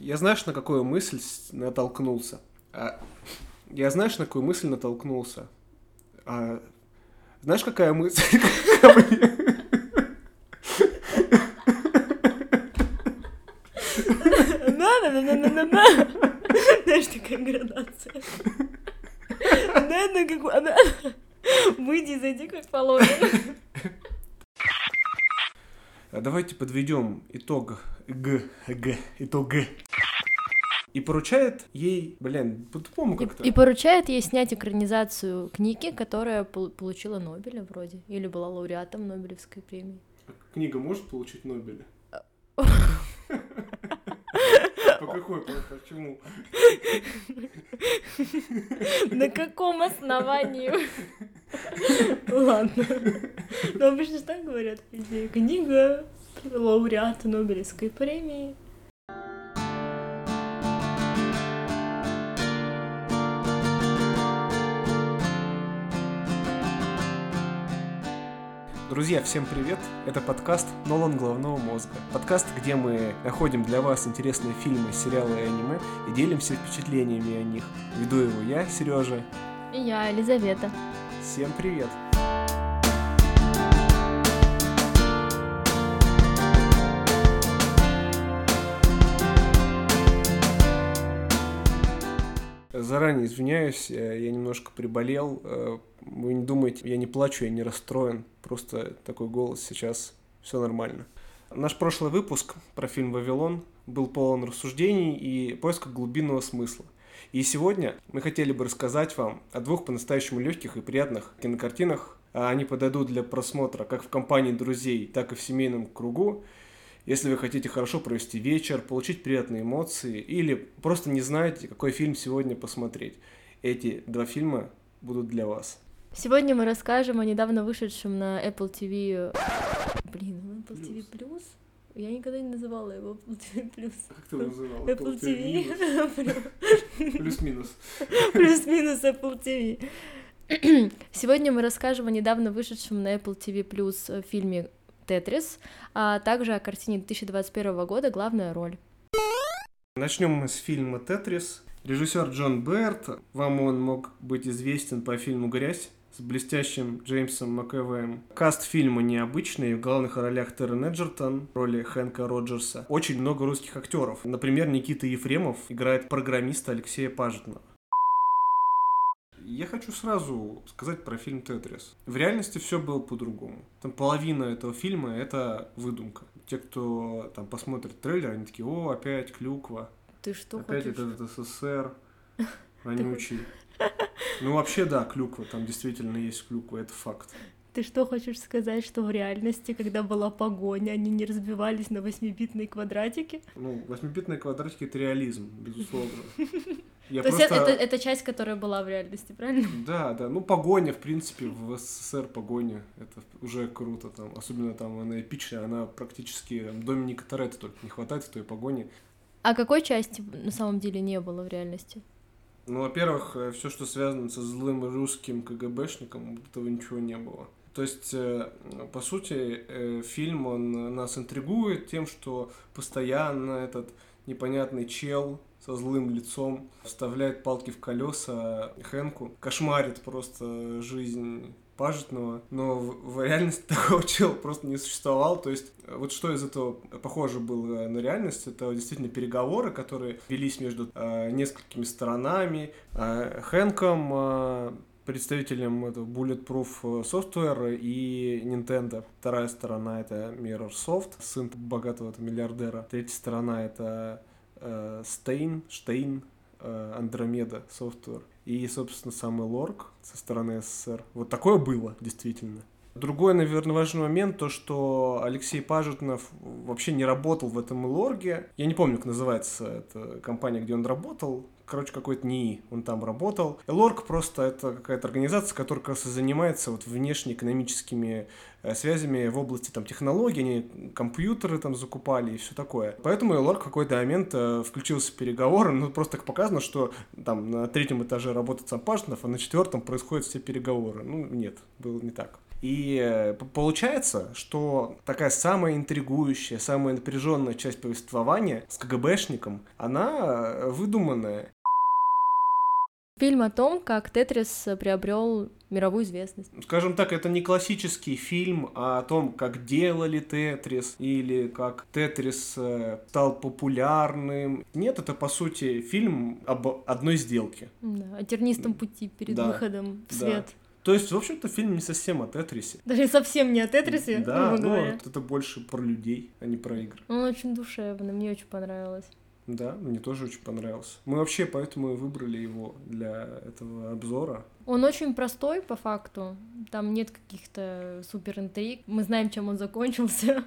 Я знаешь, на какую мысль натолкнулся? А, я знаешь, на какую мысль натолкнулся? А, знаешь, какая мысль? На-на-на-на-на-на. Знаешь, такая градация. Да, ну как... Выйди и зайди как положено. А Давайте подведем итог Г, Г, итог Г. И поручает ей, блин, по-тупому как-то. И, и поручает ей снять экранизацию книги, которая пол- получила Нобеля вроде, или была лауреатом Нобелевской премии. Книга может получить Нобеля? По какой, по почему? На каком основании? Ладно. Ну, обычно так говорят. Книга лауреата Нобелевской премии. Друзья, всем привет! Это подкаст «Нолан головного мозга». Подкаст, где мы находим для вас интересные фильмы, сериалы и аниме и делимся впечатлениями о них. Веду его я, Сережа. И я, Елизавета. Всем привет! Заранее извиняюсь, э, я немножко приболел. Э, Вы не думайте, я не плачу, я не расстроен. Просто такой голос сейчас, все нормально. Наш прошлый выпуск про фильм «Вавилон» был полон рассуждений и поиска глубинного смысла. И сегодня мы хотели бы рассказать вам о двух по-настоящему легких и приятных кинокартинах. А Они подойдут для просмотра как в компании друзей, так и в семейном кругу. Если вы хотите хорошо провести вечер, получить приятные эмоции или просто не знаете, какой фильм сегодня посмотреть, эти два фильма будут для вас. Сегодня мы расскажем о недавно вышедшем на Apple TV... Блин, Apple TV Plus? Я никогда не называла его Apple TV Plus. Как ты называл? Apple TV. Плюс-минус. Плюс-минус Apple TV. Сегодня мы расскажем о недавно вышедшем на Apple TV Plus фильме «Тетрис», а также о картине 2021 года «Главная роль». Начнем мы с фильма «Тетрис». Режиссер Джон Берт. Вам он мог быть известен по фильму «Грязь» с блестящим Джеймсом МcЭвоем. Каст фильма необычный. В главных ролях Террен Эджертон роли Хэнка Роджерса. Очень много русских актеров. Например, Никита Ефремов играет программиста Алексея Пажетного. Я хочу сразу сказать про фильм «Тетрис». В реальности все было по-другому. Там половина этого фильма — это выдумка. Те, кто там посмотрит трейлер, они такие, о, опять клюква, Ты что опять хочешь? этот СССР вонючий. Ну, вообще, да, клюква, там действительно есть клюква, это факт. Ты что хочешь сказать, что в реальности, когда была погоня, они не разбивались на восьмибитные квадратики? Ну, восьмибитные квадратики — это реализм, безусловно. Я То просто... это, это, это часть, которая была в реальности, правильно? Да, да, ну погоня, в принципе, в СССР погоня, это уже круто, там, особенно там она эпичная, она практически Доминика Торетто только не хватает в той погоне. А какой части на самом деле не было в реальности? Ну, во-первых, все, что связано со злым русским КГБшником, этого ничего не было. То есть, э, по сути, э, фильм, он нас интригует тем, что постоянно этот непонятный чел со злым лицом вставляет палки в колеса Хэнку, кошмарит просто жизнь Пажетного, но в, в реальности такого чела просто не существовал. То есть, э, вот что из этого похоже было на реальность, это действительно переговоры, которые велись между э, несколькими сторонами. Э, Хэнком, э, представителем этого Bulletproof Software и Nintendo. Вторая сторона это Mirror Soft, сын богатого миллиардера. Третья сторона это Stein, Штейн, Андромеда Software. И, собственно, самый Лорк со стороны СССР. Вот такое было, действительно. Другой, наверное, важный момент, то, что Алексей Пажетнов вообще не работал в этом Лорге. Я не помню, как называется эта компания, где он работал. Короче, какой-то НИИ, он там работал. Лорг просто это какая-то организация, которая как занимается вот внешнеэкономическими э, связями в области там технологий, они компьютеры там закупали и все такое. Поэтому Лорг в какой-то момент э, включился в переговоры, ну просто так показано, что там на третьем этаже работает сам Пажетнов, а на четвертом происходят все переговоры. Ну нет, было не так. И э, получается, что такая самая интригующая, самая напряженная часть повествования с КГБшником, она выдуманная. Фильм о том, как Тетрис приобрел мировую известность. Скажем так, это не классический фильм а о том, как делали Тетрис или как Тетрис э, стал популярным. Нет, это по сути фильм об одной сделке. Да, о тернистом пути перед да, выходом в свет. Да. То есть, в общем-то, фильм не совсем о Тетрисе. Даже совсем не о Тетрисе, Да, ну, это больше про людей, а не про игры. Он очень душевный, мне очень понравилось. Да, мне тоже очень понравился. Мы вообще поэтому и выбрали его для этого обзора. Он очень простой по факту. Там нет каких-то супер интриг. Мы знаем, чем он закончился.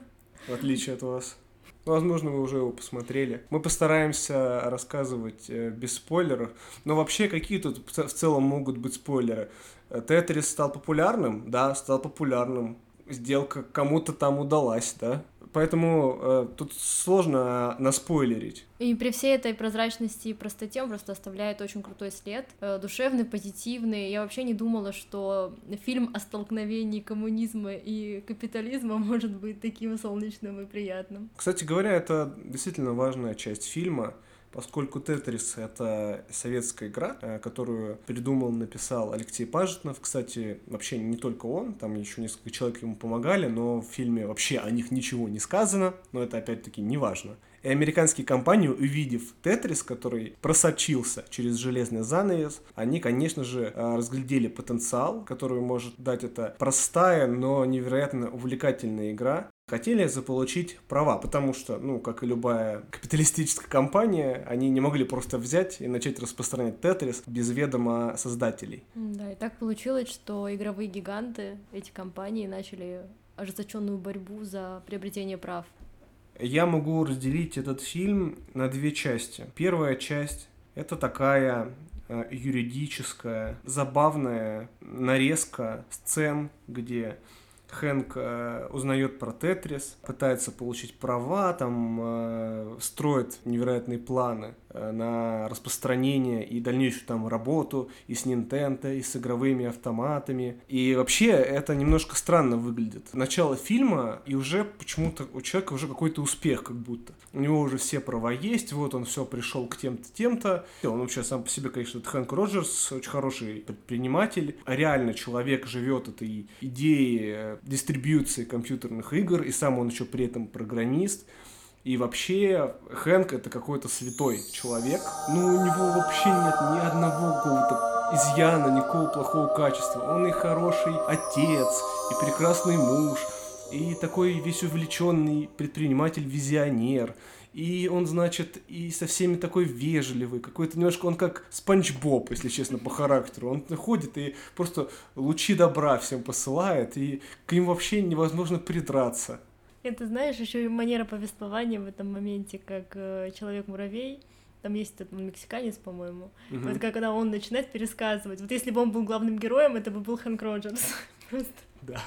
В отличие от вас. Возможно, вы уже его посмотрели. Мы постараемся рассказывать э, без спойлеров. Но вообще, какие тут в целом могут быть спойлеры? Тетрис стал популярным? Да, стал популярным. Сделка кому-то там удалась, да? Поэтому э, тут сложно наспойлерить. И при всей этой прозрачности и простоте он просто оставляет очень крутой след, э, душевный, позитивный. Я вообще не думала, что фильм о столкновении коммунизма и капитализма может быть таким солнечным и приятным. Кстати говоря, это действительно важная часть фильма поскольку Тетрис — это советская игра, э, которую придумал, написал Алексей Пажетнов. Кстати, вообще не только он, там еще несколько человек ему помогали, но в фильме вообще о них ничего не сказано, но это опять-таки не важно. И американские компании, увидев Тетрис, который просочился через железный занавес, они, конечно же, э, разглядели потенциал, который может дать эта простая, но невероятно увлекательная игра, хотели заполучить права, потому что, ну, как и любая капиталистическая компания, они не могли просто взять и начать распространять Тетрис без ведома создателей. Да, и так получилось, что игровые гиганты, эти компании начали ожесточенную борьбу за приобретение прав. Я могу разделить этот фильм на две части. Первая часть — это такая э, юридическая, забавная нарезка сцен, где Хэнк э, узнает про Тетрис, пытается получить права, там э, строит невероятные планы на распространение и дальнейшую там работу и с Nintendo, и с игровыми автоматами. И вообще это немножко странно выглядит. Начало фильма, и уже почему-то у человека уже какой-то успех как будто. У него уже все права есть, вот он все пришел к тем-то, тем-то. Он вообще сам по себе, конечно, это Хэнк Роджерс, очень хороший предприниматель. Реально человек живет этой идеей э, дистрибьюции компьютерных игр, и сам он еще при этом программист. И вообще Хэнк это какой-то святой человек. Ну, у него вообще нет ни одного какого-то изъяна, никакого плохого качества. Он и хороший отец, и прекрасный муж, и такой весь увлеченный предприниматель-визионер. И он, значит, и со всеми такой вежливый, какой-то немножко он как Спанч Боб, если честно, по характеру. Он ходит и просто лучи добра всем посылает, и к ним вообще невозможно придраться. Это, знаешь, еще и манера повествования в этом моменте, как э, человек-муравей. Там есть этот мексиканец, по-моему. Угу. Вот когда он начинает пересказывать. Вот если бы он был главным героем, это бы был Хэнк Роджерс. Просто. Да.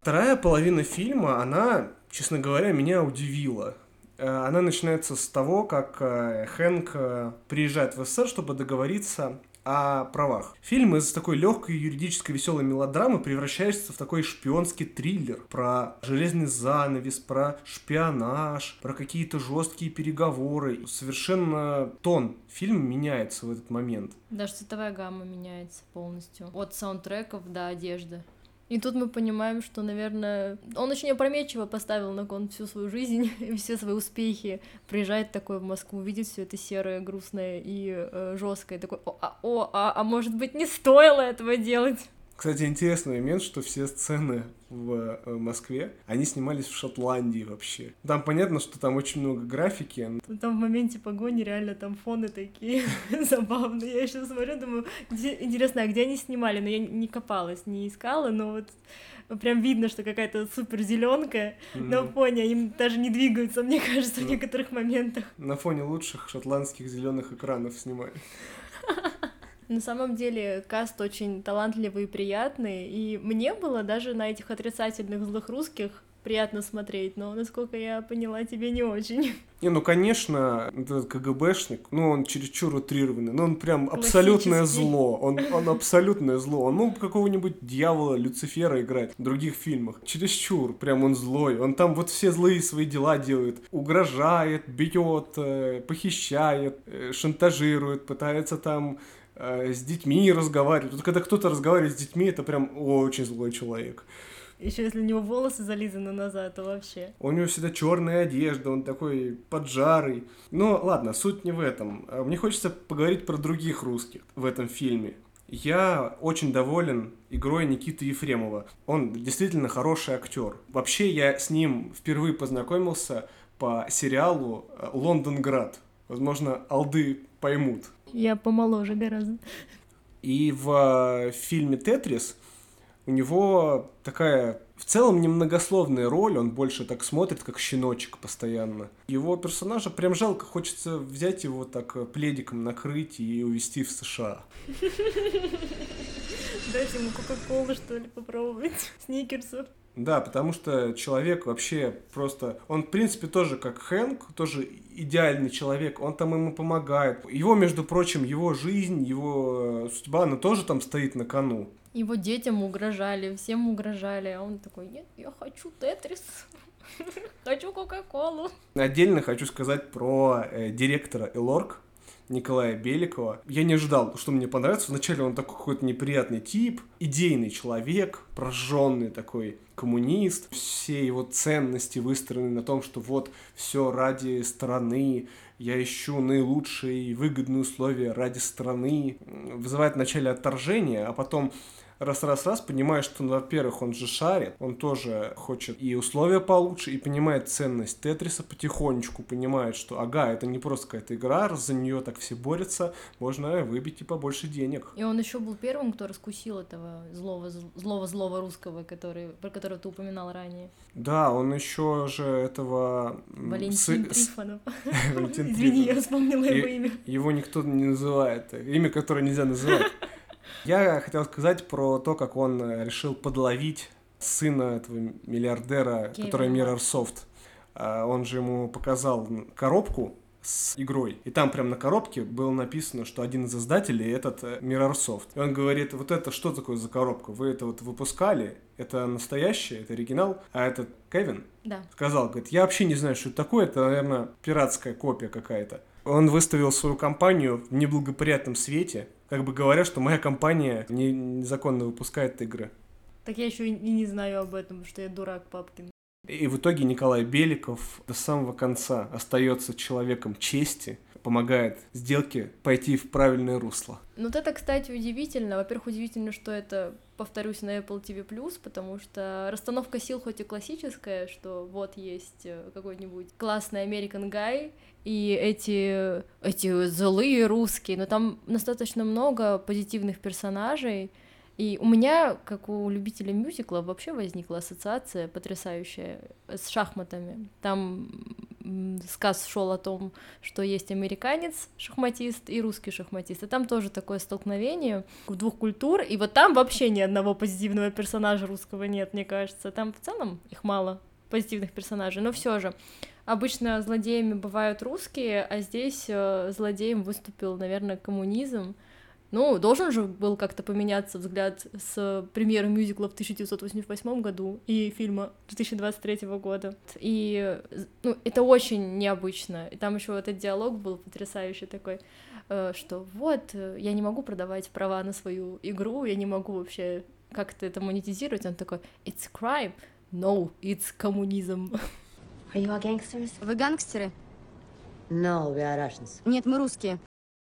Вторая половина фильма, она, честно говоря, меня удивила. Э, она начинается с того, как э, Хэнк э, приезжает в СССР, чтобы договориться о правах. Фильм из такой легкой юридической веселой мелодрамы превращается в такой шпионский триллер про железный занавес, про шпионаж, про какие-то жесткие переговоры. Совершенно тон фильма меняется в этот момент. Даже цветовая гамма меняется полностью. От саундтреков до одежды. И тут мы понимаем, что, наверное, он очень опрометчиво поставил на кон всю свою жизнь все свои успехи. Приезжает такой в Москву, видит все это серое, грустное и э, жесткое, такой, о, а, о, а, а может быть не стоило этого делать? Кстати, интересный момент, что все сцены в э, Москве, они снимались в Шотландии вообще. Там понятно, что там очень много графики. Там в моменте погони реально там фоны такие забавные. Я еще смотрю, думаю, где, интересно, а где они снимали? Но я не копалась, не искала, но вот прям видно, что какая-то супер зеленка mm-hmm. на фоне, они даже не двигаются, мне кажется, в ну, некоторых моментах. На фоне лучших шотландских зеленых экранов снимали. На самом деле каст очень талантливый и приятный, и мне было даже на этих отрицательных злых русских приятно смотреть, но, насколько я поняла, тебе не очень. Не, ну, конечно, этот КГБшник, ну, он чересчур утрированный, ну, он прям абсолютное зло, он, он абсолютное зло, он мог какого-нибудь дьявола Люцифера играть в других фильмах, чересчур, прям он злой, он там вот все злые свои дела делает, угрожает, бьет, э, похищает, э, шантажирует, пытается там с детьми разговаривать. Вот когда кто-то разговаривает с детьми, это прям очень злой человек. Еще если у него волосы зализаны назад, то вообще. У него всегда черная одежда, он такой поджарый. Но ладно, суть не в этом. А мне хочется поговорить про других русских в этом фильме. Я очень доволен игрой Никиты Ефремова. Он действительно хороший актер. Вообще я с ним впервые познакомился по сериалу «Лондонград». Возможно, алды поймут. Я помоложе гораздо. И в фильме «Тетрис» у него такая в целом немногословная роль, он больше так смотрит, как щеночек постоянно. Его персонажа прям жалко, хочется взять его так пледиком накрыть и увезти в США. Дайте ему Кока-Колу, что ли, попробовать, сникерсов. Да, потому что человек вообще просто... Он, в принципе, тоже как Хэнк, тоже идеальный человек, он там ему помогает. Его, между прочим, его жизнь, его судьба, она тоже там стоит на кону. Его детям угрожали, всем угрожали, а он такой, нет, я хочу Тетрис, хочу Кока-Колу. Отдельно хочу сказать про э, директора Элорк, Николая Беликова. Я не ожидал, что мне понравится. Вначале он такой какой-то неприятный тип, идейный человек, прожженный такой коммунист. Все его ценности выстроены на том, что вот все ради страны, я ищу наилучшие и выгодные условия ради страны. Вызывает вначале отторжение, а потом раз-раз-раз понимаешь, что, ну, во-первых, он же шарит, он тоже хочет и условия получше, и понимает ценность Тетриса потихонечку, понимает, что, ага, это не просто какая-то игра, раз за нее так все борются, можно выбить и побольше денег. И он еще был первым, кто раскусил этого злого, злого, злого русского, который, про которого ты упоминал ранее. Да, он еще же этого... Валентин Трифонов. Извини, я вспомнила его имя. Его никто не называет, имя, которое нельзя называть. Я хотел сказать про то, как он э, решил подловить сына этого миллиардера, Кевин. который Mirrorsoft. А, он же ему показал коробку с игрой. И там прям на коробке было написано, что один из издателей этот э, Mirrorsoft. И он говорит, вот это что такое за коробка? Вы это вот выпускали? Это настоящее, это оригинал? А этот Кевин да. сказал, говорит, я вообще не знаю, что это такое, это, наверное, пиратская копия какая-то. Он выставил свою компанию в неблагоприятном свете, как бы говоря, что моя компания не, незаконно выпускает игры. Так я еще и не знаю об этом, что я дурак Папкин. И в итоге Николай Беликов до самого конца остается человеком чести, помогает сделке пойти в правильное русло. Ну, вот это, кстати, удивительно. Во-первых, удивительно, что это, повторюсь, на Apple TV+, потому что расстановка сил хоть и классическая, что вот есть э, какой-нибудь классный American Guy, и эти, эти злые русские, но там достаточно много позитивных персонажей, и у меня, как у любителя мюзикла, вообще возникла ассоциация потрясающая с шахматами. Там сказ шел о том, что есть американец шахматист и русский шахматист, и там тоже такое столкновение двух культур, и вот там вообще ни одного позитивного персонажа русского нет, мне кажется, там в целом их мало позитивных персонажей, но все же. Обычно злодеями бывают русские, а здесь э, злодеем выступил, наверное, коммунизм. Ну, должен же был как-то поменяться взгляд с премьеры мюзикла в 1988 году и фильма 2023 года. И ну, это очень необычно. И там еще этот диалог был потрясающий такой, э, что вот, э, я не могу продавать права на свою игру, я не могу вообще как-то это монетизировать. Он такой, it's crime. No, it's коммунизм. Are you all gangsters? Вы гангстеры? No, we are Russians. Нет, мы русские.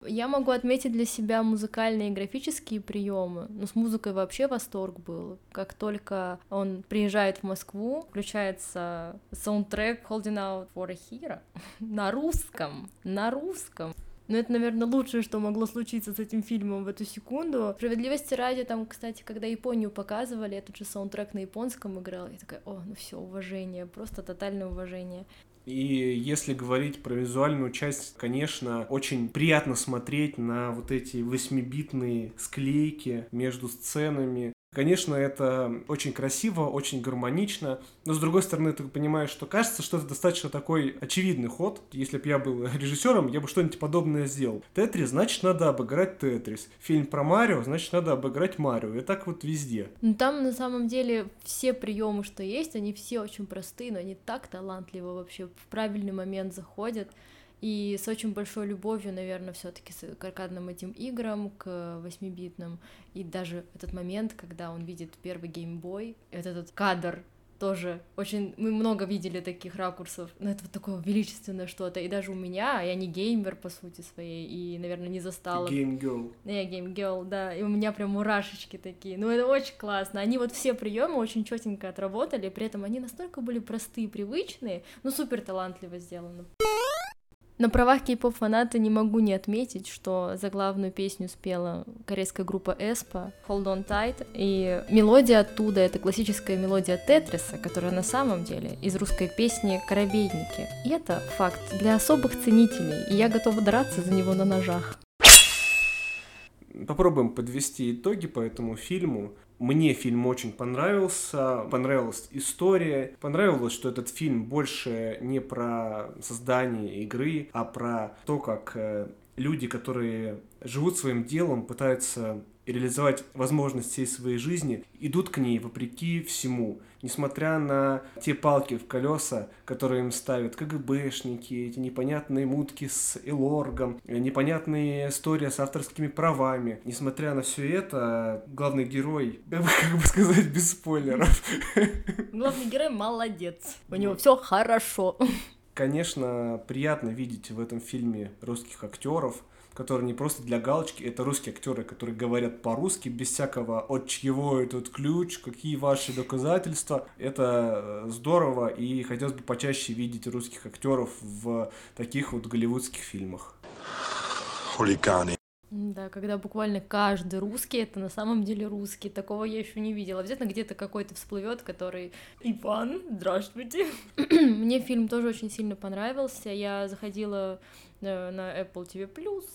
Я могу отметить для себя музыкальные и графические приемы, но с музыкой вообще восторг был. Как только он приезжает в Москву, включается саундтрек Holding Out for a Hero на русском, на русском. Но это, наверное, лучшее, что могло случиться с этим фильмом в эту секунду. Справедливости ради, там, кстати, когда Японию показывали, этот же саундтрек на японском играл, я такая, о, ну все, уважение, просто тотальное уважение. И если говорить про визуальную часть, конечно, очень приятно смотреть на вот эти восьмибитные склейки между сценами. Конечно, это очень красиво, очень гармонично, но с другой стороны, ты понимаешь, что кажется, что это достаточно такой очевидный ход. Если бы я был режиссером, я бы что-нибудь подобное сделал. Тетрис, значит, надо обыграть Тетрис. Фильм про Марио, значит, надо обыграть Марио. И так вот везде. Ну там на самом деле все приемы, что есть, они все очень простые, но они так талантливо вообще в правильный момент заходят. И с очень большой любовью, наверное, все-таки к аркадным этим играм, к восьмибитным. И даже этот момент, когда он видит первый Game Boy, это этот кадр тоже очень... Мы много видели таких ракурсов, но это вот такое величественное что-то. И даже у меня, я не геймер по сути своей, и, наверное, не застала... Game girl. Я game girl, да, и у меня прям мурашечки такие. Ну, это очень классно. Они вот все приемы очень четенько отработали, при этом они настолько были простые, привычные, ну, супер талантливо сделаны. На правах кей-поп фаната не могу не отметить, что за главную песню спела корейская группа Эспа Hold On Tight, и мелодия оттуда — это классическая мелодия Тетриса, которая на самом деле из русской песни «Коробейники». И это факт для особых ценителей, и я готова драться за него на ножах. Попробуем подвести итоги по этому фильму. Мне фильм очень понравился, понравилась история, понравилось, что этот фильм больше не про создание игры, а про то, как э, люди, которые живут своим делом, пытаются реализовать возможность всей своей жизни, идут к ней вопреки всему, несмотря на те палки в колеса, которые им ставят КГБшники, эти непонятные мутки с Элоргом, непонятные истории с авторскими правами. Несмотря на все это, главный герой, как бы сказать, без спойлеров. Главный герой молодец, у него все хорошо. Конечно, приятно видеть в этом фильме русских актеров, которые не просто для галочки, это русские актеры, которые говорят по-русски, без всякого от чего этот ключ, какие ваши доказательства. Это э, здорово, и хотелось бы почаще видеть русских актеров в таких вот голливудских фильмах. Хулиганы. Да, когда буквально каждый русский это на самом деле русский. Такого я еще не видела. Обязательно где-то какой-то всплывет, который Иван, здравствуйте. Мне фильм тоже очень сильно понравился. Я заходила Э, на Apple TV+,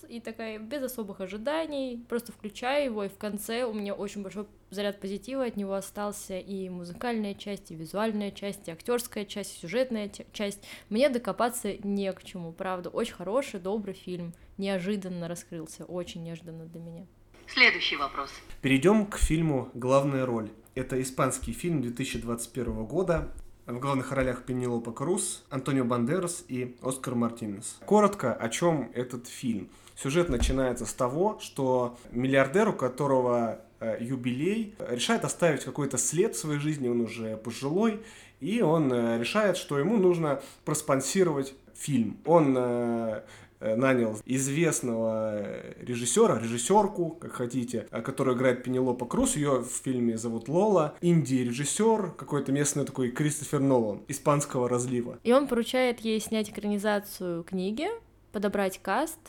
и такая без особых ожиданий, просто включаю его, и в конце у меня очень большой заряд позитива от него остался, и музыкальная часть, и визуальная часть, и актерская часть, и сюжетная часть. Мне докопаться не к чему, правда, очень хороший, добрый фильм, неожиданно раскрылся, очень неожиданно для меня. Следующий вопрос. Перейдем к фильму «Главная роль». Это испанский фильм 2021 года в главных ролях Пенелопа Круз, Антонио Бандерас и Оскар Мартинес. Коротко, о чем этот фильм. Сюжет начинается с того, что миллиардер, у которого э, юбилей, решает оставить какой-то след в своей жизни, он уже пожилой, и он э, решает, что ему нужно проспонсировать фильм. Он Э, нанял известного режиссера, режиссерку, как хотите, э, которая играет Пенелопа Круз. Ее в фильме зовут Лола. Инди-режиссер, какой-то местный такой Кристофер Нолан, испанского разлива. И он поручает ей снять экранизацию книги, подобрать каст,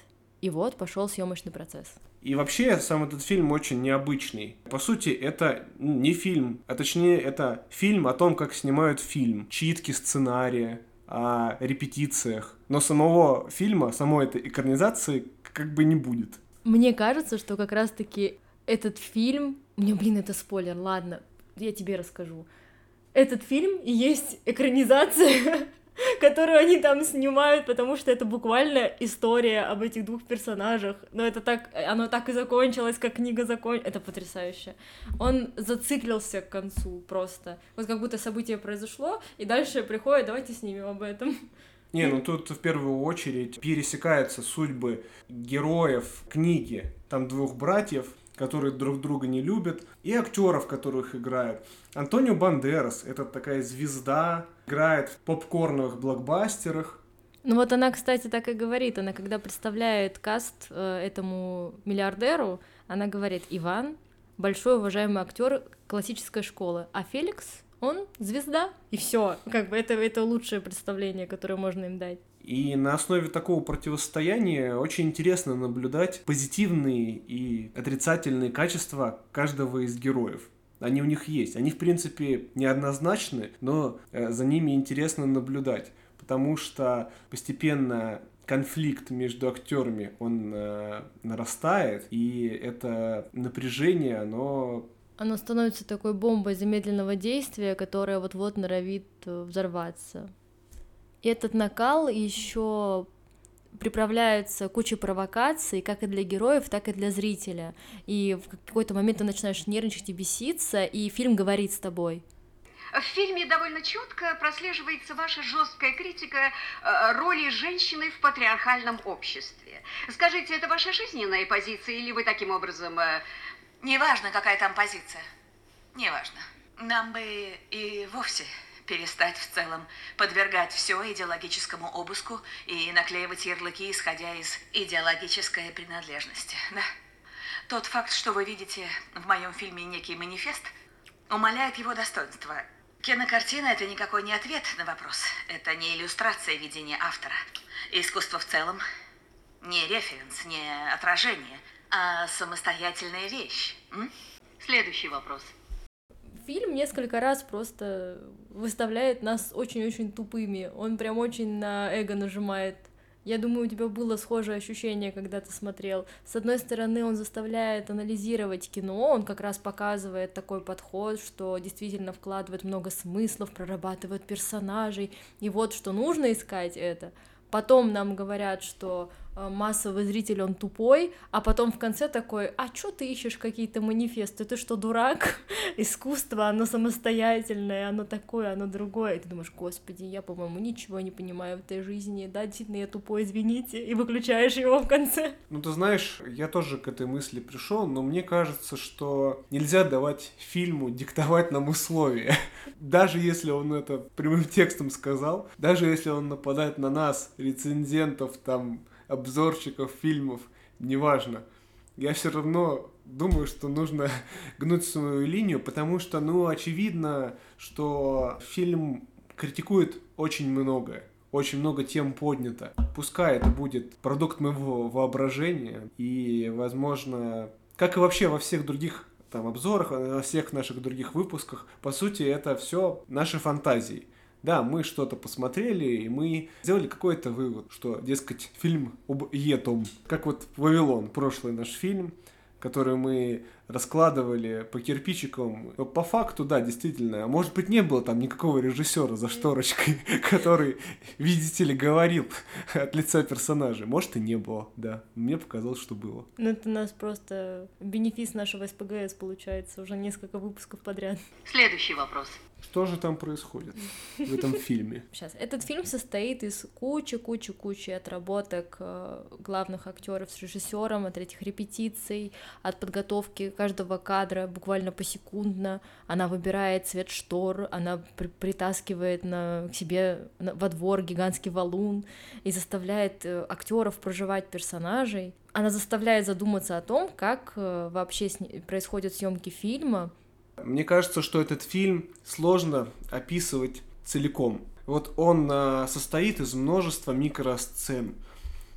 и вот пошел съемочный процесс. И вообще сам этот фильм очень необычный. По сути, это не фильм, а точнее это фильм о том, как снимают фильм. Читки сценария, о репетициях, но самого фильма, самой этой экранизации как бы не будет. Мне кажется, что как раз-таки этот фильм... Мне, блин, это спойлер, ладно, я тебе расскажу. Этот фильм и есть экранизация которую они там снимают, потому что это буквально история об этих двух персонажах. Но это так, оно так и закончилось, как книга закончилась. Это потрясающе. Он зациклился к концу просто. Вот как будто событие произошло, и дальше приходит, давайте снимем об этом. Не, ну тут в первую очередь пересекаются судьбы героев книги. Там двух братьев, которые друг друга не любят, и актеров, которых играют. Антонио Бандерас, это такая звезда, играет в попкорновых блокбастерах. Ну вот она, кстати, так и говорит. Она, когда представляет каст э, этому миллиардеру, она говорит, Иван большой уважаемый актер классической школы, а Феликс он звезда, и все. Как бы это, это лучшее представление, которое можно им дать. И на основе такого противостояния очень интересно наблюдать позитивные и отрицательные качества каждого из героев. Они у них есть. Они, в принципе, неоднозначны, но э, за ними интересно наблюдать, потому что постепенно конфликт между актерами, он э, нарастает, и это напряжение, оно Оно становится такой бомбой замедленного действия, которая вот-вот норовит э, взорваться. И этот накал еще приправляется кучей провокаций, как и для героев, так и для зрителя. И в какой-то момент ты начинаешь нервничать и беситься, и фильм говорит с тобой. В фильме довольно четко прослеживается ваша жесткая критика э, роли женщины в патриархальном обществе. Скажите, это ваша жизненная позиция, или вы таким образом... Неважно, какая там позиция. Неважно. Нам бы и вовсе перестать в целом подвергать все идеологическому обыску и наклеивать ярлыки, исходя из идеологической принадлежности. Да. Тот факт, что вы видите в моем фильме некий манифест, умаляет его достоинство. Кинокартина – это никакой не ответ на вопрос. Это не иллюстрация видения автора. Искусство в целом не референс, не отражение, а самостоятельная вещь. М? Следующий вопрос – фильм несколько раз просто выставляет нас очень-очень тупыми. Он прям очень на эго нажимает. Я думаю, у тебя было схожее ощущение, когда ты смотрел. С одной стороны, он заставляет анализировать кино, он как раз показывает такой подход, что действительно вкладывает много смыслов, прорабатывает персонажей, и вот что нужно искать это. Потом нам говорят, что массовый зритель, он тупой, а потом в конце такой, а чё ты ищешь какие-то манифесты, ты что, дурак? Искусство, оно самостоятельное, оно такое, оно другое, и ты думаешь, господи, я, по-моему, ничего не понимаю в этой жизни, да, действительно, я тупой, извините, и выключаешь его в конце. Ну, ты знаешь, я тоже к этой мысли пришел, но мне кажется, что нельзя давать фильму диктовать нам условия. Даже если он это прямым текстом сказал, даже если он нападает на нас, рецензентов, там, обзорщиков фильмов, неважно. Я все равно думаю, что нужно гнуть свою линию, потому что, ну, очевидно, что фильм критикует очень многое. Очень много тем поднято. Пускай это будет продукт моего воображения, и, возможно, как и вообще во всех других там обзорах, во всех наших других выпусках, по сути, это все наши фантазии. Да, мы что-то посмотрели, и мы сделали какой-то вывод, что, дескать, фильм об Етом, как вот «Вавилон», прошлый наш фильм, который мы раскладывали по кирпичикам. Но по факту, да, действительно, а может быть не было там никакого режиссера за шторочкой, который, видите ли, говорил от лица персонажа. Может и не было, да. Мне показалось, что было. Ну это у нас просто бенефис нашего СПГС получается уже несколько выпусков подряд. Следующий вопрос. Что же там происходит в этом фильме? Сейчас, этот фильм состоит из кучи-кучи-кучи отработок э, главных актеров с режиссером, от этих репетиций, от подготовки каждого кадра буквально посекундно. Она выбирает цвет штор, она при притаскивает на, к себе на, во двор гигантский валун и заставляет э, актеров проживать персонажей. Она заставляет задуматься о том, как э, вообще происходят съемки фильма, мне кажется, что этот фильм сложно описывать целиком. Вот он а, состоит из множества микросцен.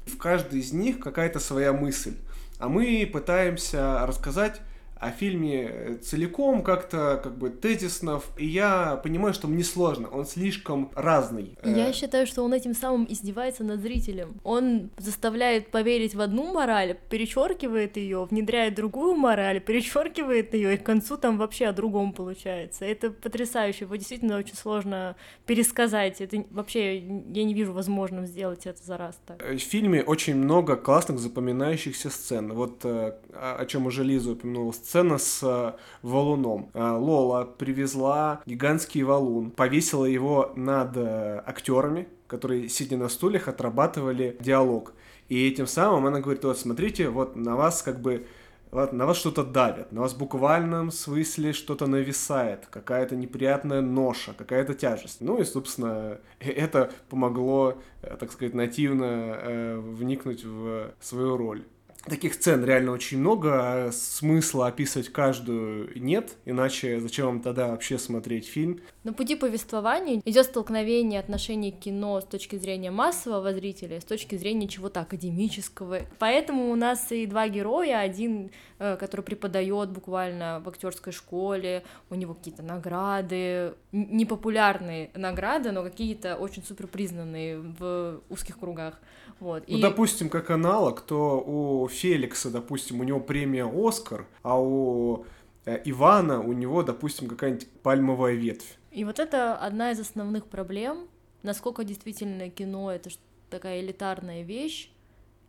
В каждой из них какая-то своя мысль. А мы пытаемся рассказать о фильме э, целиком как-то как бы тезисно, и я понимаю, что мне сложно, он слишком разный. Я э, считаю, что он этим самым издевается над зрителем. Он заставляет поверить в одну мораль, перечеркивает ее, внедряет другую мораль, перечеркивает ее, и к концу там вообще о другом получается. Это потрясающе, его действительно очень сложно пересказать. Это вообще я не вижу возможным сделать это за раз так. Э, в фильме очень много классных запоминающихся сцен. Вот о чем уже Лиза упомянула сцена с э, валуном. Э, Лола привезла гигантский валун, повесила его над э, актерами, которые, сидя на стульях, отрабатывали диалог. И этим самым она говорит, вот смотрите, вот на вас как бы вот, на вас что-то давят, на вас в буквальном смысле что-то нависает, какая-то неприятная ноша, какая-то тяжесть. Ну и, собственно, это помогло, так сказать, нативно э, вникнуть в свою роль. Таких сцен реально очень много, а смысла описывать каждую нет, иначе зачем вам тогда вообще смотреть фильм? На пути повествования идет столкновение отношений кино с точки зрения массового зрителя, с точки зрения чего-то академического. Поэтому у нас и два героя, один, э, который преподает буквально в актерской школе, у него какие-то награды, непопулярные награды, но какие-то очень супер признанные в узких кругах. Вот. Ну, и... допустим, как аналог, то у Феликса, допустим, у него премия Оскар, а у э, Ивана у него, допустим, какая-нибудь пальмовая ветвь. И вот это одна из основных проблем, насколько действительно кино это такая элитарная вещь,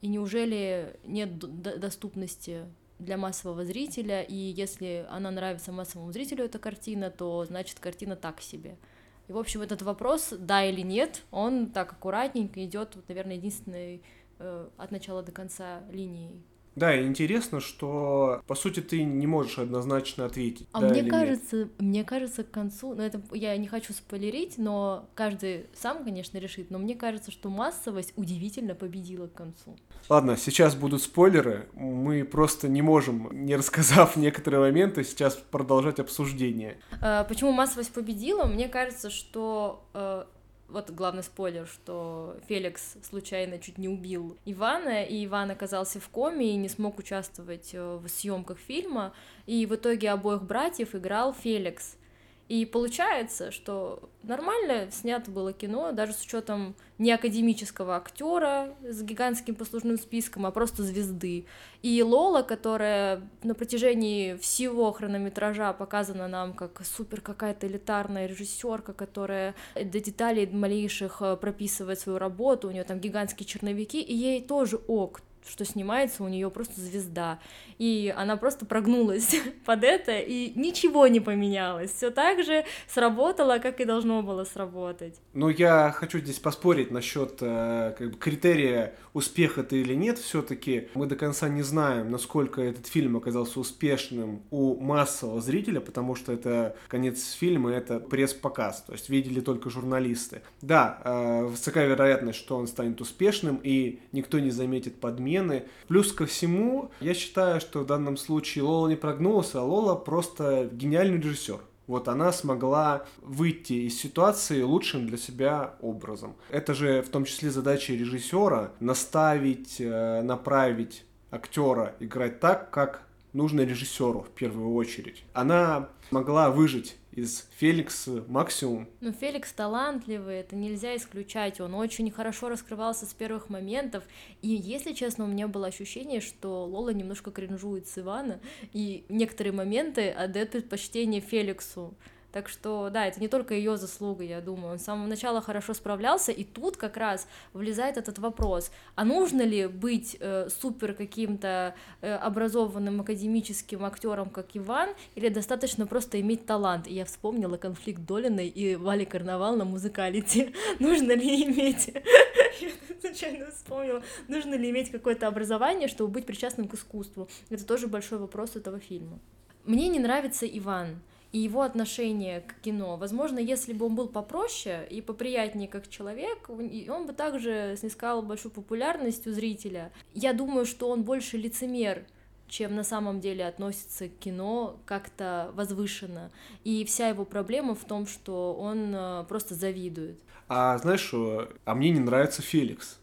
и неужели нет доступности для массового зрителя, и если она нравится массовому зрителю, эта картина, то значит картина так себе. И, в общем, этот вопрос, да или нет, он так аккуратненько идет, вот, наверное, единственной э, от начала до конца линией. Да, и интересно, что по сути ты не можешь однозначно ответить. А да мне кажется, нет. мне кажется, к концу, ну это я не хочу спойлерить, но каждый сам, конечно, решит, но мне кажется, что массовость удивительно победила к концу. Ладно, сейчас будут спойлеры. Мы просто не можем, не рассказав некоторые моменты, сейчас продолжать обсуждение. А, почему массовость победила? Мне кажется, что э, вот главный спойлер, что Феликс случайно чуть не убил Ивана, и Иван оказался в коме и не смог участвовать э, в съемках фильма, и в итоге обоих братьев играл Феликс. И получается, что нормально снято было кино, даже с учетом не академического актера с гигантским послужным списком, а просто звезды. И Лола, которая на протяжении всего хронометража показана нам как супер какая-то элитарная режиссерка, которая до деталей малейших э, прописывает свою работу, у нее там гигантские черновики, и ей тоже ок, что снимается у нее просто звезда. И она просто прогнулась под это, и ничего не поменялось. Все так же сработало, как и должно было сработать. Ну, я хочу здесь поспорить насчет э, как бы, критерия успех это или нет. Все-таки мы до конца не знаем, насколько этот фильм оказался успешным у массового зрителя, потому что это конец фильма, это пресс-показ, то есть видели только журналисты. Да, э, высока вероятность, что он станет успешным, и никто не заметит подмен смены. Плюс ко всему, я считаю, что в данном случае Лола не прогнулся, а Лола просто гениальный режиссер. Вот она смогла выйти из ситуации лучшим для себя образом. Это же в том числе задача режиссера наставить, э, направить актера играть так, как нужно режиссеру в первую очередь. Она могла выжить из Феликса максимум. Ну, Феликс талантливый, это нельзя исключать. Он очень хорошо раскрывался с первых моментов. И, если честно, у меня было ощущение, что Лола немножко кринжует с Ивана, и некоторые моменты отдает предпочтение Феликсу. Так что, да, это не только ее заслуга, я думаю. Он с самого начала хорошо справлялся, и тут как раз влезает этот вопрос, а нужно ли быть э, супер каким-то э, образованным академическим актером, как Иван, или достаточно просто иметь талант? И я вспомнила конфликт Долиной и Вали Карнавал на музыкалите. нужно ли иметь... Я случайно вспомнила. Нужно ли иметь какое-то образование, чтобы быть причастным к искусству? Это тоже большой вопрос этого фильма. Мне не нравится Иван и его отношение к кино. Возможно, если бы он был попроще и поприятнее как человек, он бы также снискал большую популярность у зрителя. Я думаю, что он больше лицемер, чем на самом деле относится к кино как-то возвышенно. И вся его проблема в том, что он э, просто завидует. А знаешь что, а мне не нравится Феликс.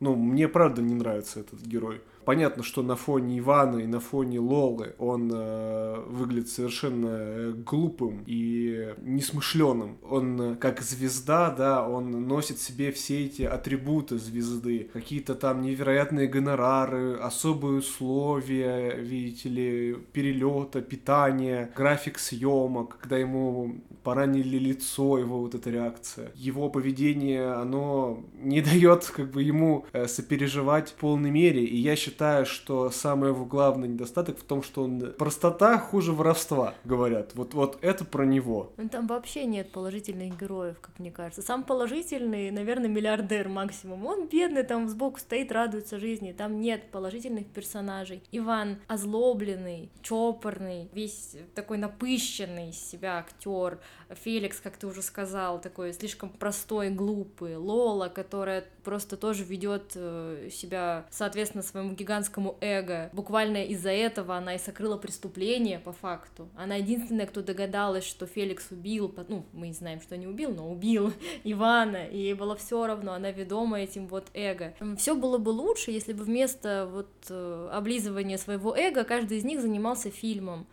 Ну, мне правда не нравится этот герой. Понятно, что на фоне Ивана и на фоне Лолы он э, выглядит совершенно э, глупым и несмышленым. Он э, как звезда, да, он носит себе все эти атрибуты звезды. Какие-то там невероятные гонорары, особые условия, видите ли, перелета, питания, график съемок, когда ему поранили лицо, его вот эта реакция. Его поведение, оно не дает как бы ему э, сопереживать в полной мере. И я считаю, что самый его главный недостаток в том, что он простота хуже воровства, говорят. Вот, вот это про него. Ну, там вообще нет положительных героев, как мне кажется. Сам положительный, наверное, миллиардер максимум. Он бедный, там сбоку стоит, радуется жизни. Там нет положительных персонажей. Иван озлобленный, чопорный, весь такой напыщенный из себя актер. Феликс, как ты уже сказал, такой слишком простой, глупый. Лола, которая просто тоже ведет э, себя соответственно своему гигантскому эго. Буквально из-за этого она и сокрыла преступление по факту. Она единственная, кто догадалась, что Феликс убил, ну, мы не знаем, что не убил, но убил Ивана, и ей было все равно, она ведома этим вот эго. Все было бы лучше, если бы вместо вот э, облизывания своего эго каждый из них занимался фильмом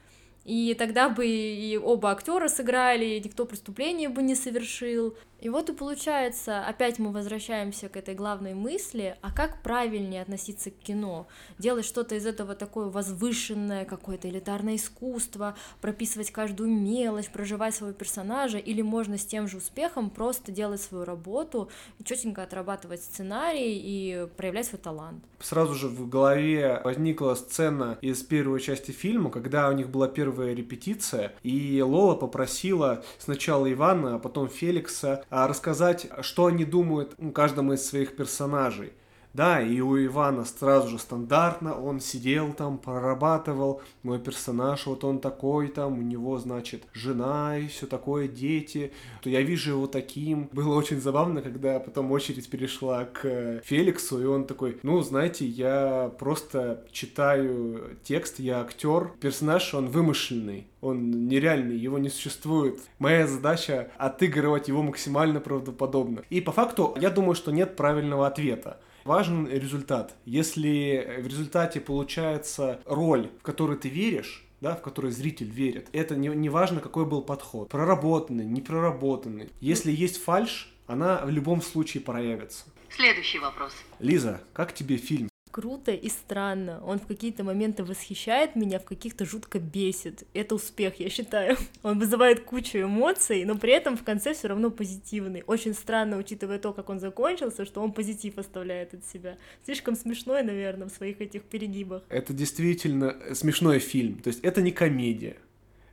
и тогда бы и оба актера сыграли, никто преступления бы не совершил. И вот и получается, опять мы возвращаемся к этой главной мысли, а как правильнее относиться к кино? Делать что-то из этого такое возвышенное, какое-то элитарное искусство, прописывать каждую мелочь, проживать своего персонажа, или можно с тем же успехом просто делать свою работу, четенько отрабатывать сценарий и проявлять свой талант. Сразу же в голове возникла сцена из первой части фильма, когда у них была первая репетиция, и Лола попросила сначала Ивана, а потом Феликса а, рассказать, что они думают о каждом из своих персонажей. Да, и у Ивана сразу же стандартно, он сидел там, прорабатывал, мой персонаж, вот он такой там, у него, значит, жена и все такое, дети, то я вижу его таким. Было очень забавно, когда потом очередь перешла к Феликсу, и он такой, ну, знаете, я просто читаю текст, я актер, персонаж, он вымышленный, он нереальный, его не существует. Моя задача отыгрывать его максимально правдоподобно. И по факту, я думаю, что нет правильного ответа важен результат. Если в результате получается роль, в которую ты веришь, да, в которой зритель верит. Это не, не важно, какой был подход. Проработанный, не проработанный. Если есть фальш, она в любом случае проявится. Следующий вопрос. Лиза, как тебе фильм? Круто и странно. Он в какие-то моменты восхищает меня, в каких-то жутко бесит. Это успех, я считаю. Он вызывает кучу эмоций, но при этом в конце все равно позитивный. Очень странно, учитывая то, как он закончился, что он позитив оставляет от себя. Слишком смешной, наверное, в своих этих перегибах. Это действительно смешной фильм. То есть это не комедия.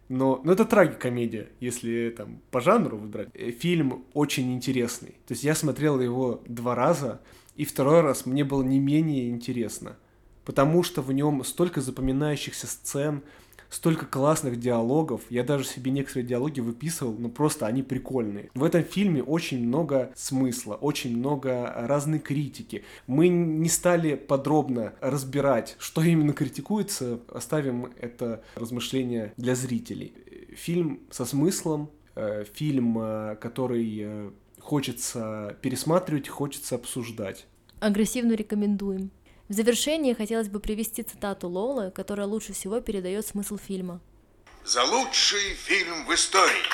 Но, но это трагикомедия, если там по жанру выбрать. Э, фильм очень интересный. То есть я смотрел его два раза, и второй раз мне было не менее интересно, потому что в нем столько запоминающихся сцен, столько классных диалогов. Я даже себе некоторые диалоги выписывал, но просто они прикольные. В этом фильме очень много смысла, очень много разной критики. Мы не стали подробно разбирать, что именно критикуется, оставим это размышление для зрителей. Фильм со смыслом, э, фильм, э, который э, хочется пересматривать, хочется обсуждать. Агрессивно рекомендуем. В завершение хотелось бы привести цитату Лолы, которая лучше всего передает смысл фильма. За лучший фильм в истории.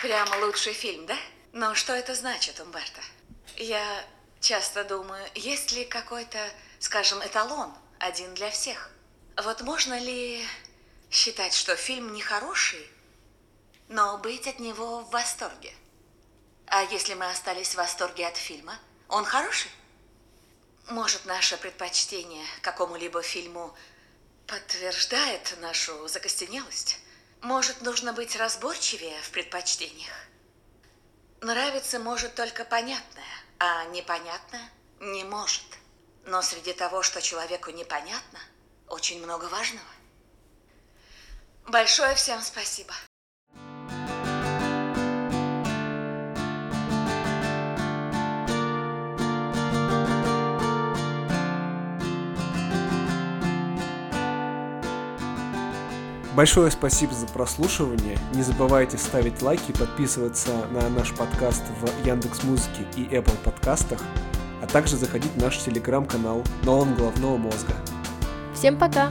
Прямо лучший фильм, да? Но что это значит, Умберто? Я часто думаю, есть ли какой-то, скажем, эталон, один для всех? Вот можно ли считать, что фильм нехороший, но быть от него в восторге. А если мы остались в восторге от фильма, он хороший? Может, наше предпочтение какому-либо фильму подтверждает нашу закостенелость? Может, нужно быть разборчивее в предпочтениях? Нравится может только понятное, а непонятное не может. Но среди того, что человеку непонятно, очень много важного. Большое всем спасибо. Большое спасибо за прослушивание. Не забывайте ставить лайки, подписываться на наш подкаст в Яндекс Музыке и Apple подкастах, а также заходить в наш телеграм-канал Нолан Головного Мозга. Всем пока!